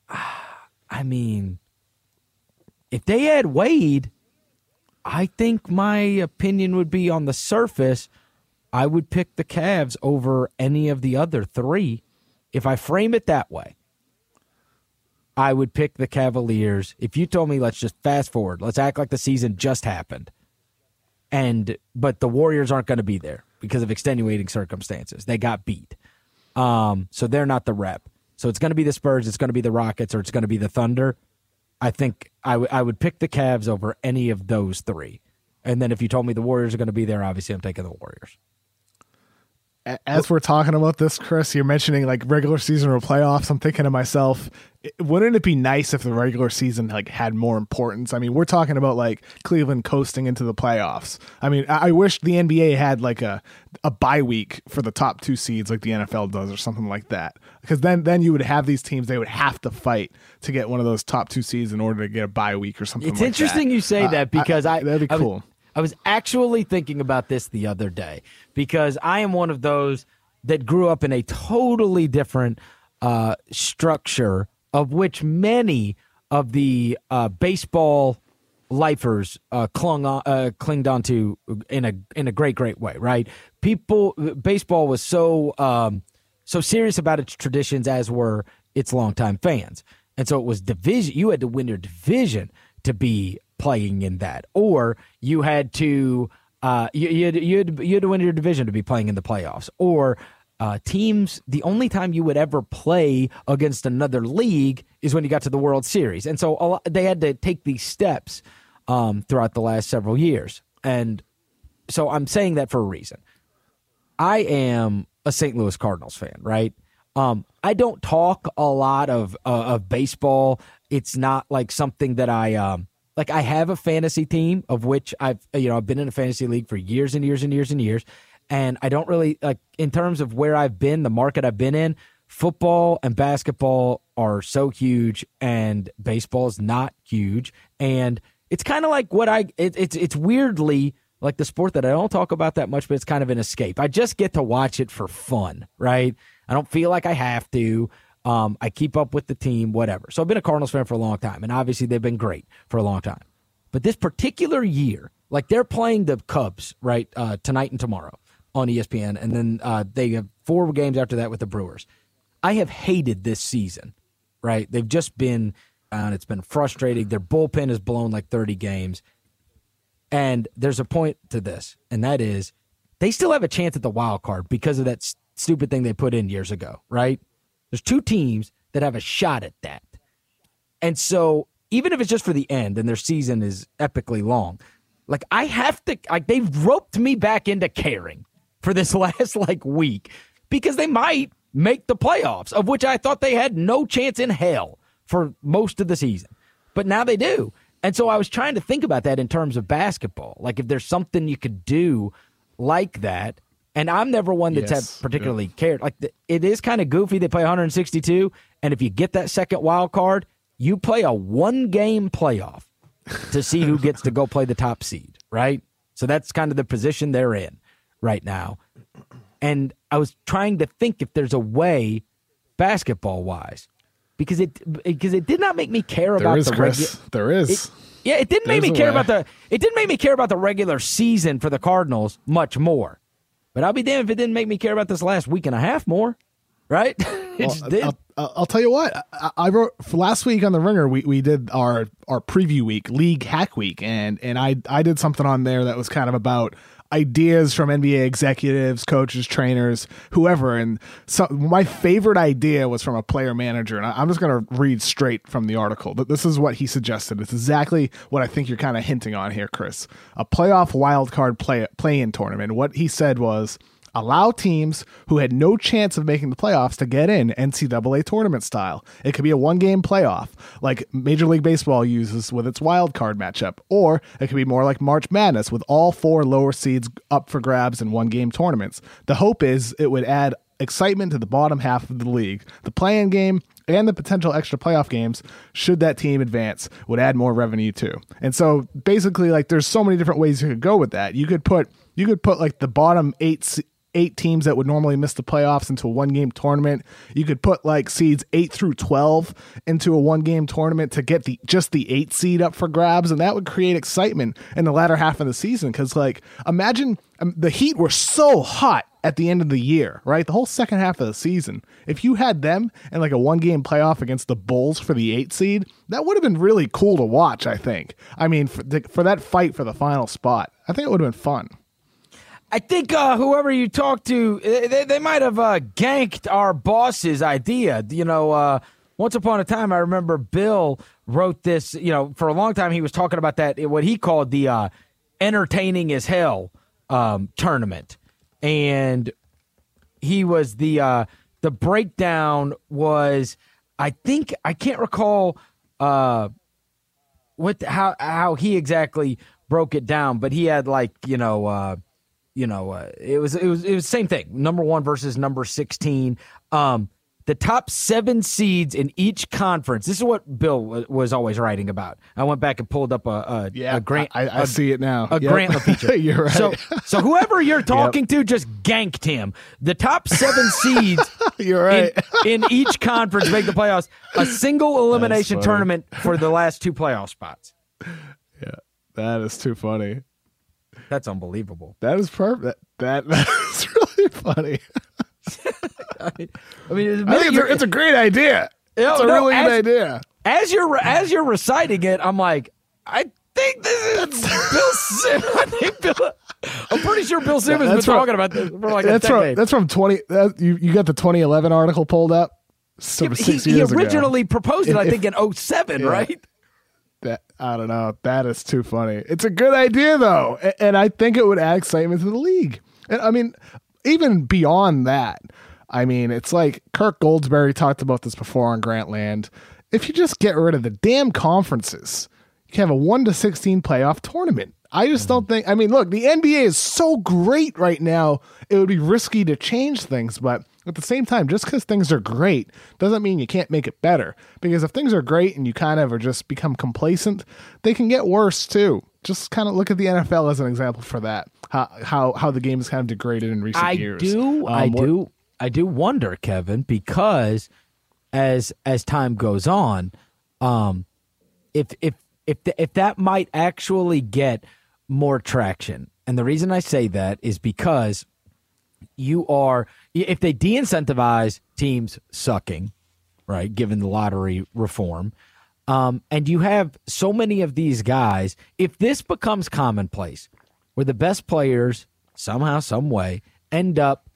I mean, if they had Wade, I think my opinion would be on the surface, I would pick the Cavs over any of the other three. If I frame it that way, I would pick the Cavaliers. If you told me, let's just fast forward, let's act like the season just happened, and but the Warriors aren't going to be there because of extenuating circumstances. They got beat, um, so they're not the rep. So it's going to be the Spurs, it's going to be the Rockets, or it's going to be the Thunder. I think I, w- I would pick the Cavs over any of those three. And then if you told me the Warriors are going to be there, obviously I'm taking the Warriors as we're talking about this, Chris, you're mentioning like regular season or playoffs. I'm thinking to myself, wouldn't it be nice if the regular season like had more importance? I mean, we're talking about like Cleveland coasting into the playoffs. I mean, I, wish the NBA had like a a bye week for the top two seeds, like the NFL does, or something like that. Because then then you would have these teams; they would have to fight to get one of those top two seeds in order to get a bye week or something. It's like interesting that. you say uh, that because I, I that'd be cool. I was actually thinking about this the other day because I am one of those that grew up in a totally different uh, structure, of which many of the uh, baseball lifers uh, clung on, uh, clinged onto in a in a great great way. Right? People, baseball was so um, so serious about its traditions as were its longtime fans, and so it was division. You had to win your division to be playing in that, or you had to uh, you, you, had, you, had, you to win your division to be playing in the playoffs, or uh, teams. The only time you would ever play against another league is when you got to the World Series, and so lot, they had to take these steps um, throughout the last several years. And so I'm saying that for a reason. I am a St. Louis Cardinals fan, right? Um, I don't talk a lot of uh, of baseball. It's not like something that I um, like I have a fantasy team of which I've you know I've been in a fantasy league for years and years and years and years, and I don't really like in terms of where I've been, the market I've been in. Football and basketball are so huge, and baseball is not huge, and it's kind of like what I it, it's it's weirdly like the sport that I don't talk about that much, but it's kind of an escape. I just get to watch it for fun, right? I don't feel like I have to. Um, I keep up with the team, whatever. So I've been a Cardinals fan for a long time, and obviously they've been great for a long time. But this particular year, like they're playing the Cubs right uh, tonight and tomorrow on ESPN, and then uh, they have four games after that with the Brewers. I have hated this season. Right, they've just been, uh, it's been frustrating. Their bullpen has blown like thirty games, and there's a point to this, and that is they still have a chance at the wild card because of that stupid thing they put in years ago. Right, there's two teams that have a shot at that. And so even if it's just for the end and their season is epically long, like I have to like they've roped me back into caring for this last like week because they might make the playoffs, of which I thought they had no chance in hell for most of the season. But now they do. And so I was trying to think about that in terms of basketball. Like if there's something you could do like that and I'm never one that's yes, particularly yeah. cared. Like the, it is kind of goofy. They play 162, and if you get that second wild card, you play a one game playoff to see who gets to go play the top seed, right? So that's kind of the position they're in right now. And I was trying to think if there's a way, basketball wise, because it because it did not make me care about is, the regular. There is. It, yeah, it didn't There's make me care way. about the. It didn't make me care about the regular season for the Cardinals much more. But I'll be damned if it didn't make me care about this last week and a half more, right? well, I'll, I'll, tell you what. I, I wrote last week on the Ringer. We, we did our our preview week, league hack week, and and I I did something on there that was kind of about ideas from NBA executives, coaches, trainers, whoever. And so my favorite idea was from a player manager. And I'm just going to read straight from the article. But this is what he suggested. It's exactly what I think you're kind of hinting on here, Chris. A playoff wildcard play play in tournament. What he said was allow teams who had no chance of making the playoffs to get in NCAA tournament style. It could be a one game playoff, like Major League Baseball uses with its wild card matchup, or it could be more like March Madness with all four lower seeds up for grabs in one game tournaments. The hope is it would add excitement to the bottom half of the league. The play-in game and the potential extra playoff games, should that team advance, would add more revenue too. And so basically, like, there's so many different ways you could go with that. You could put you could put like the bottom eight eight teams that would normally miss the playoffs into a one game tournament. You could put like seeds 8 through 12 into a one game tournament to get the just the 8 seed up for grabs and that would create excitement in the latter half of the season cuz like imagine um, the Heat were so hot at the end of the year, right? The whole second half of the season. If you had them in like a one game playoff against the Bulls for the 8 seed, that would have been really cool to watch, I think. I mean, for, for that fight for the final spot. I think it would have been fun. I think uh, whoever you talk to, they, they might have uh, ganked our boss's idea. You know, uh, once upon a time, I remember Bill wrote this. You know, for a long time, he was talking about that what he called the uh, entertaining as hell um, tournament, and he was the uh, the breakdown was. I think I can't recall uh, what how how he exactly broke it down, but he had like you know you know, uh, it was it was it was same thing. Number one versus number sixteen. Um, the top seven seeds in each conference. This is what Bill w- was always writing about. I went back and pulled up a, a yeah, a grant. I, I a, see it now. A yep. Grant feature. you're right. So, so whoever you're talking yep. to just ganked him. The top seven seeds. you're right. In, in, each conference make the playoffs. A single elimination tournament for the last two playoff spots. Yeah, that is too funny. That's unbelievable. That is perfect. That, that, is really funny. I mean, I, mean, I think it's a, it's a, great idea. You know, it's a no, really as, good idea. As you're as you're reciting it, I'm like, I think this is Bill Simmons. I think Bill. I'm pretty sure Bill Simmons has been from, talking about this for like that's a decade. From, that's from 20. That, you you got the 2011 article pulled up. So yeah, he, he, originally ago. proposed it, if, I think, in 07, yeah. right? That I don't know. That is too funny. It's a good idea though, and I think it would add excitement to the league. And I mean, even beyond that, I mean, it's like Kirk Goldsberry talked about this before on Grantland. If you just get rid of the damn conferences, you can have a one to sixteen playoff tournament. I just don't think. I mean, look, the NBA is so great right now. It would be risky to change things, but at the same time, just because things are great doesn't mean you can't make it better. Because if things are great and you kind of are just become complacent, they can get worse too. Just kind of look at the NFL as an example for that. How how how the game has kind of degraded in recent I years. Do, um, I do I do wonder, Kevin, because as as time goes on, um, if if if the, if that might actually get more traction, and the reason I say that is because you are if they de-incentivize teams sucking, right? Given the lottery reform, um, and you have so many of these guys, if this becomes commonplace, where the best players somehow, some way, end up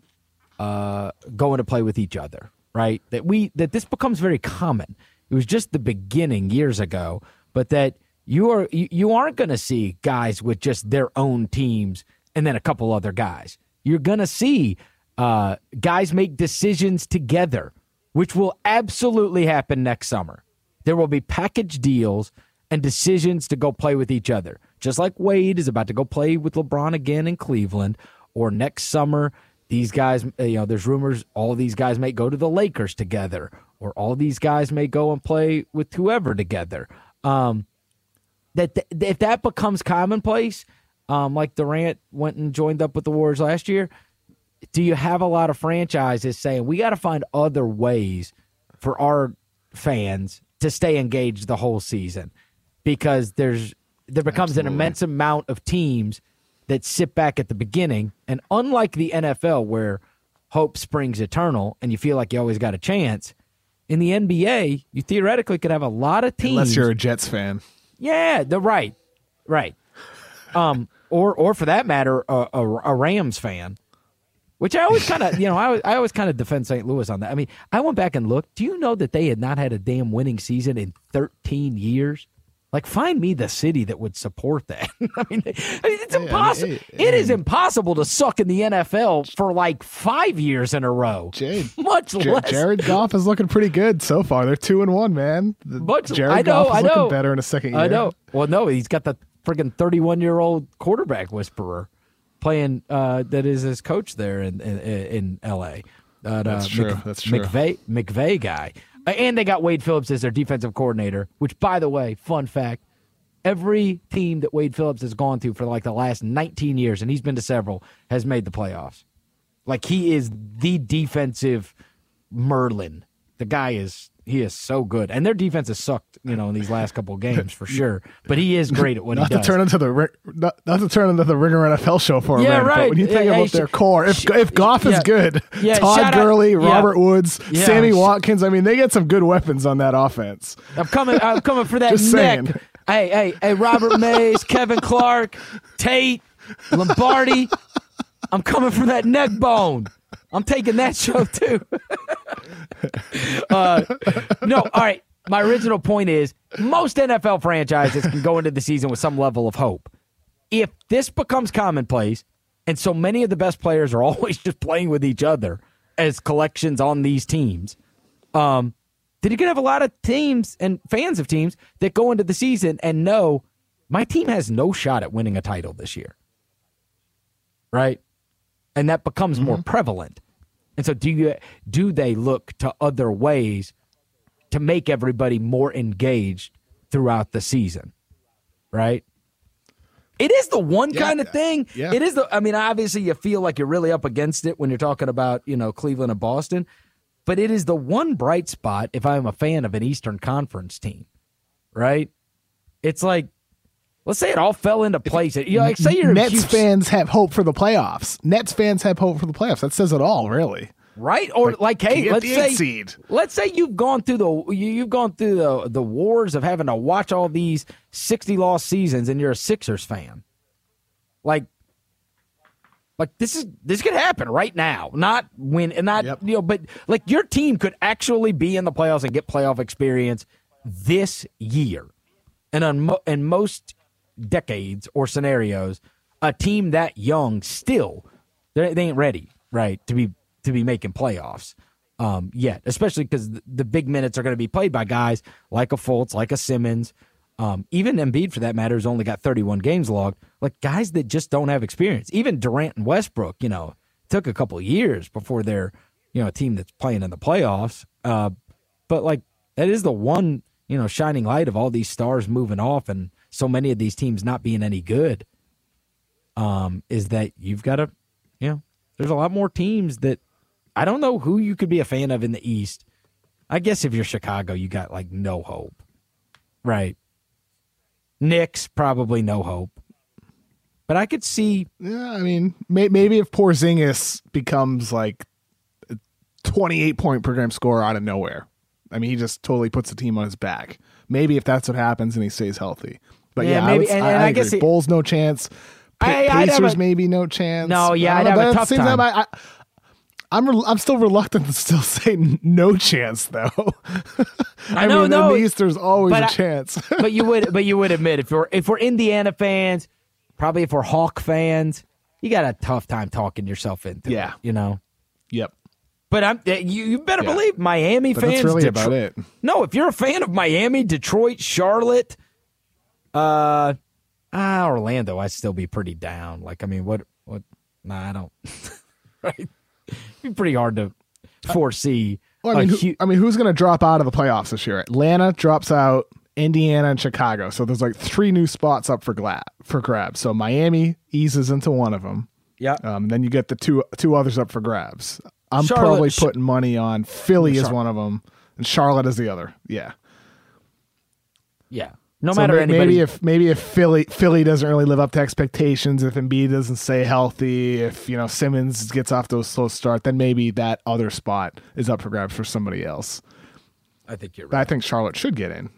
uh, going to play with each other, right? That we that this becomes very common. It was just the beginning years ago, but that you are you, you aren't going to see guys with just their own teams and then a couple other guys. You're going to see uh, guys make decisions together, which will absolutely happen next summer. There will be package deals and decisions to go play with each other. Just like Wade is about to go play with LeBron again in Cleveland, or next summer, these guys, you know, there's rumors all these guys may go to the Lakers together, or all these guys may go and play with whoever together. Um, that th- if that becomes commonplace, um, like Durant went and joined up with the Warriors last year, do you have a lot of franchises saying we got to find other ways for our fans to stay engaged the whole season because there's there becomes Absolutely. an immense amount of teams that sit back at the beginning. And unlike the NFL where hope springs eternal and you feel like you always got a chance in the NBA you theoretically could have a lot of teams unless you're a Jets fan. Yeah the right right. Um or or for that matter a, a, a Rams fan which I always kind of, you know, I, I always kind of defend St. Louis on that. I mean, I went back and looked. Do you know that they had not had a damn winning season in 13 years? Like, find me the city that would support that. I, mean, it's impossible. I mean, it, it is impossible to suck in the NFL for like five years in a row. Jade, much J- less. Jared Goff is looking pretty good so far. They're two and one, man. Much, Jared I know, Goff is I know. looking better in a second year. I know. Well, no, he's got the friggin' 31 year old quarterback whisperer playing uh, that is his coach there in in, in L.A. that uh, That's true. That's true. McVay McVay guy, Uh, and they got Wade Phillips as their defensive coordinator. Which, by the way, fun fact: every team that Wade Phillips has gone to for like the last 19 years, and he's been to several, has made the playoffs. Like he is the defensive Merlin. The guy is he is so good, and their defense has sucked, you know, in these last couple of games for sure. But he is great at what not he to turn into the not, not to turn into the Ringer NFL show for a Yeah, minute, right. but when you think Hey, about sh- their core, if sh- if Goff yeah. is good, Yeah, Todd out- Gurley, yeah. Robert Woods, Yeah. Sammy Sh- Watkins, I mean, they get some good weapons on that offense. I'm coming. I'm coming for that Just neck. saying. Hey, hey, hey! Robert Mays, Kevin Clark, Tate, Lombardi. I'm coming for that neck bone. I'm taking that show too. uh, no, all right. My original point is most NFL franchises can go into the season with some level of hope. If this becomes commonplace, and so many of the best players are always just playing with each other as collections on these teams, um, then you're gonna have a lot of teams and fans of teams that go into the season and know my team has no shot at winning a title this year. Right? And that becomes more mm-hmm. prevalent. And so do you do they look to other ways to make everybody more engaged throughout the season? Right? It is the one Yeah, kind of thing. yeah. It is the I mean, obviously you feel like you're really up against it when you're talking about, you know, Cleveland and Boston, but it is the one bright spot if I'm a fan of an Eastern Conference team. Right? It's like let's say it all fell into place. You know, like say you're Nets huge- fans have hope for the playoffs. Nets fans have hope for the playoffs. That says it all, really. right? Or like, hey, Get let's say seed. let's say you've gone through the you- you've gone through the the wars of having to watch all these sixty loss seasons, and you're a Sixers fan. Like, like this is this could happen right now. Not when and not Yep. you know, but like your team could actually be in the playoffs and get playoff experience this year. And on mo- in most decades or scenarios, a team that young still they ain't ready, right, to be to be making playoffs um, yet. Especially because the, the big minutes are going to be played by guys like a Fultz, like a Simmons, um, even Embiid for that matter, has only got 31 games logged. Like guys that just don't have experience. Even Durant and Westbrook, you know, took a couple years before they're you know a team that's playing in the playoffs. Uh, but like that is the one you know shining light of all these stars moving off and so many of these teams not being any good um is that you've got to you know there's a lot more teams that i don't know who you could be a fan of in the east i guess if you're chicago you got like no hope right Knicks probably no hope but i could see Yeah, I mean, may, maybe if Porzingis becomes like a 28 point per game scorer out of nowhere. I mean, he just totally puts the team on his back. Maybe if that's what happens and he stays healthy. But Yeah, yeah, maybe- I, would, and- I, and I I guess he- Bulls no chance. Pa- I- Pacers a- maybe no chance. No, yeah, I I'd have a at tough same time. I, I, I'm re- I'm still reluctant to still say no chance though. I, know, mean, no, in the East there's always a chance. but you would but you would admit if we're if we're Indiana fans, probably if we're Hawk fans, you got a tough time talking yourself into Yeah. it, you know. yep. But I'm eh, you you better Yeah. believe Miami But fans. that's really about it. No, if you're a fan of Miami, Detroit, Charlotte, uh, ah, Orlando, I'd still be pretty down. Like, I mean, what what? Nah, I don't. right, It'd be pretty hard to foresee. Well, I mean, a who, I mean, who's going to drop out of the playoffs this year? Atlanta drops out, Indiana and Chicago. So there's like three new spots up for gla- for grabs. So Miami eases into one of them. yeah, Um, then you get the two two others up for grabs. I'm Charlotte- probably putting money on Philly is one of them, and Charlotte is the other. Yeah. yeah. No So matter may- anybody. maybe if maybe if Philly Philly doesn't really live up to expectations, if Embiid doesn't stay healthy, if you know Simmons gets off to a slow start, then maybe that other spot is up for grabs for somebody else. I think you're But right. I think Charlotte should get in.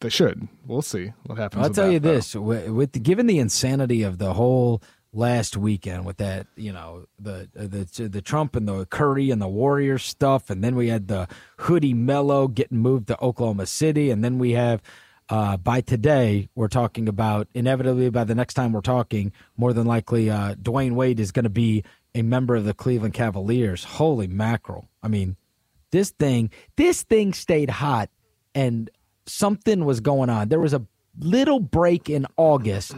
They should. We'll see what happens. I'll with tell that, you though. this: with, with the, given the insanity of the whole last weekend, with that, you know, the uh, the the Trump and the Curry and the Warriors stuff, and then we had the Hoodie Melo getting moved to Oklahoma City, and then we have. Uh, by today, we're talking about inevitably by the next time we're talking, more than likely, uh, Dwyane Wade is going to be a member of the Cleveland Cavaliers. Holy mackerel! I mean, this thing this thing stayed hot and something was going on there was a little break in august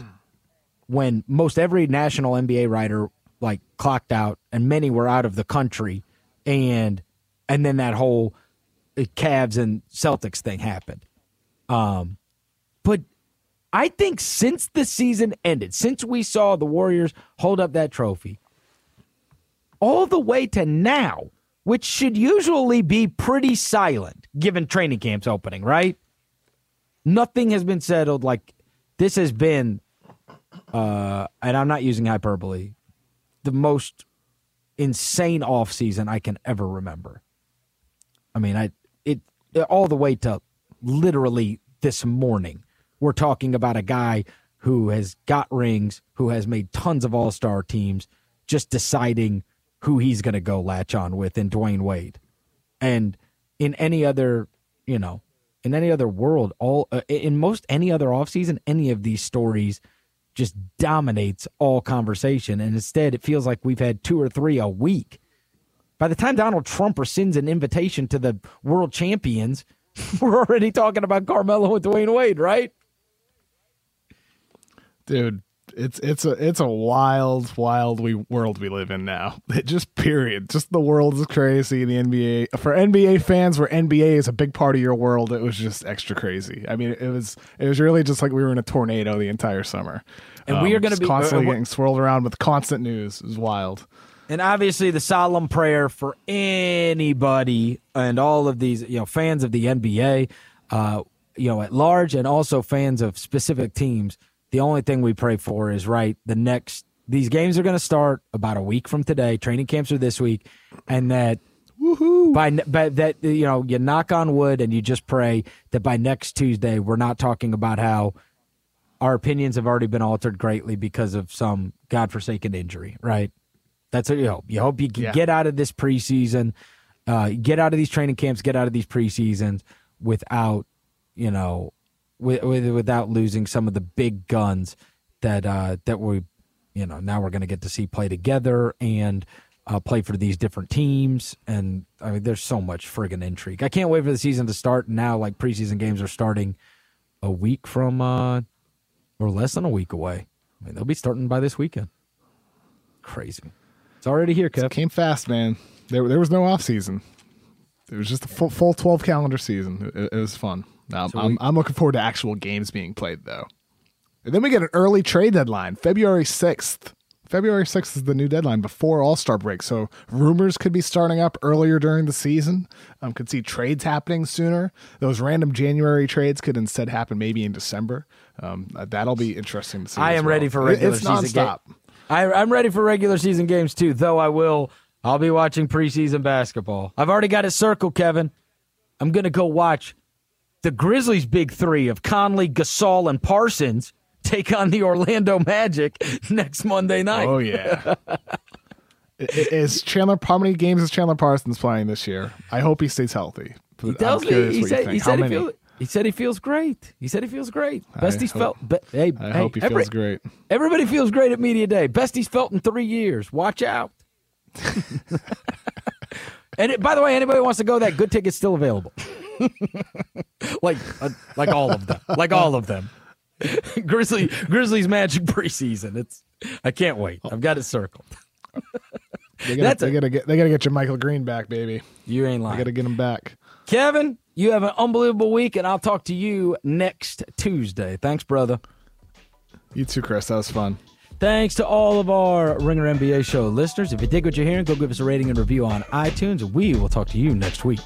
when most every national nba writer like clocked out and many were out of the country and and then that whole uh, Cavs and Celtics thing happened. Um, but I think since the season ended, since we saw the Warriors hold up that trophy, all the way to now, which should usually be pretty silent given training camps opening, right? Nothing has been settled. Like this has been, uh, and I'm not using hyperbole, the most insane off season I can ever remember. I mean, I it all the way to literally this morning. We're talking about a guy who has got rings, who has made tons of all star teams, just deciding who he's going to go latch on with in Dwyane Wade. And in any other, you know, in any other world, all uh, in most any other offseason, any of these stories just dominates all conversation. And instead, it feels like we've had two or three a week. By the time Donald Trump rescinds an invitation to the world champions, we're already talking about Carmelo and Dwyane Wade, right? Dude, it's it's a it's a wild, wild we world we live in now. It just period. Just the world is crazy. In the NBA for NBA fans, where NBA is a big part of your world, it was just extra crazy. I mean, it was it was really just like we were in a tornado the entire summer. And we are going to be constantly uh, getting swirled around with constant news. It was wild. And obviously, the solemn prayer for anybody and all of these, you know, fans of the NBA, uh, you know, at large, and also fans of specific teams. The only thing we pray for is right. The next these games are going to start about a week from today. Training camps are this week, and that Woohoo. by, by that you know you knock on wood and you just pray that by next Tuesday we're not talking about how our opinions have already been altered greatly because of some godforsaken injury, right? That's what you hope. You hope you can Yeah. get out of this preseason, uh, get out of these training camps, get out of these preseasons without, you know, with, with, without losing some of the big guns that uh, that we, you know, now we're going to get to see play together and uh, play for these different teams. And I mean, there's so much friggin' intrigue. I can't wait for the season to start. Now, like preseason games are starting a week from, uh, or less than a week away. I mean, they'll be starting by this weekend. Crazy. It's already here, It came fast, man. There there was no off season. It was just a full, full twelve calendar season. It, it was fun. Now, So I'm, we- I'm looking forward to actual games being played though. And then we get an early trade deadline, February sixth. February sixth is the new deadline before All Star break. So rumors could be starting up earlier during the season. Um, could see trades happening sooner. Those random January trades could instead happen maybe in December. Um, uh, that'll be interesting to see. I am well. ready for It- regular it's season nonstop. games. I, I'm ready for regular season games too. Though I will, I'll be watching preseason basketball. I've already got it circled, Kevin. I'm gonna go watch the Grizzlies' big three of Conley, Gasol, and Parsons take on the Orlando Magic next Monday night. Oh yeah. Is Chandler? How many games is Chandler Parsons playing this year? I hope he stays healthy. he tells me he said he How said he, many? feel, he said he feels great. He said he feels great. Best I he's hope- felt. Be, hey, I hey, hope he every- feels great. Everybody feels great at media day. Best he's felt in three years. Watch out. and it, by the way, anybody wants to go, that good ticket's still available. like, uh, like all of them, like all of them. Grizzly, Grizzlies Magic preseason. It's. I can't wait. I've got it circled. They gotta, That's they a- gotta get they gotta get your JaMychal Green back, baby. You ain't They lying. gotta get him back. Kevin, you have an unbelievable week, and I'll talk to you next Tuesday. Thanks, brother. You too, Chris. That was fun. Thanks to all of our Ringer NBA show listeners. If you dig what you're hearing, go give us a rating and review on iTunes. We will talk to you next week.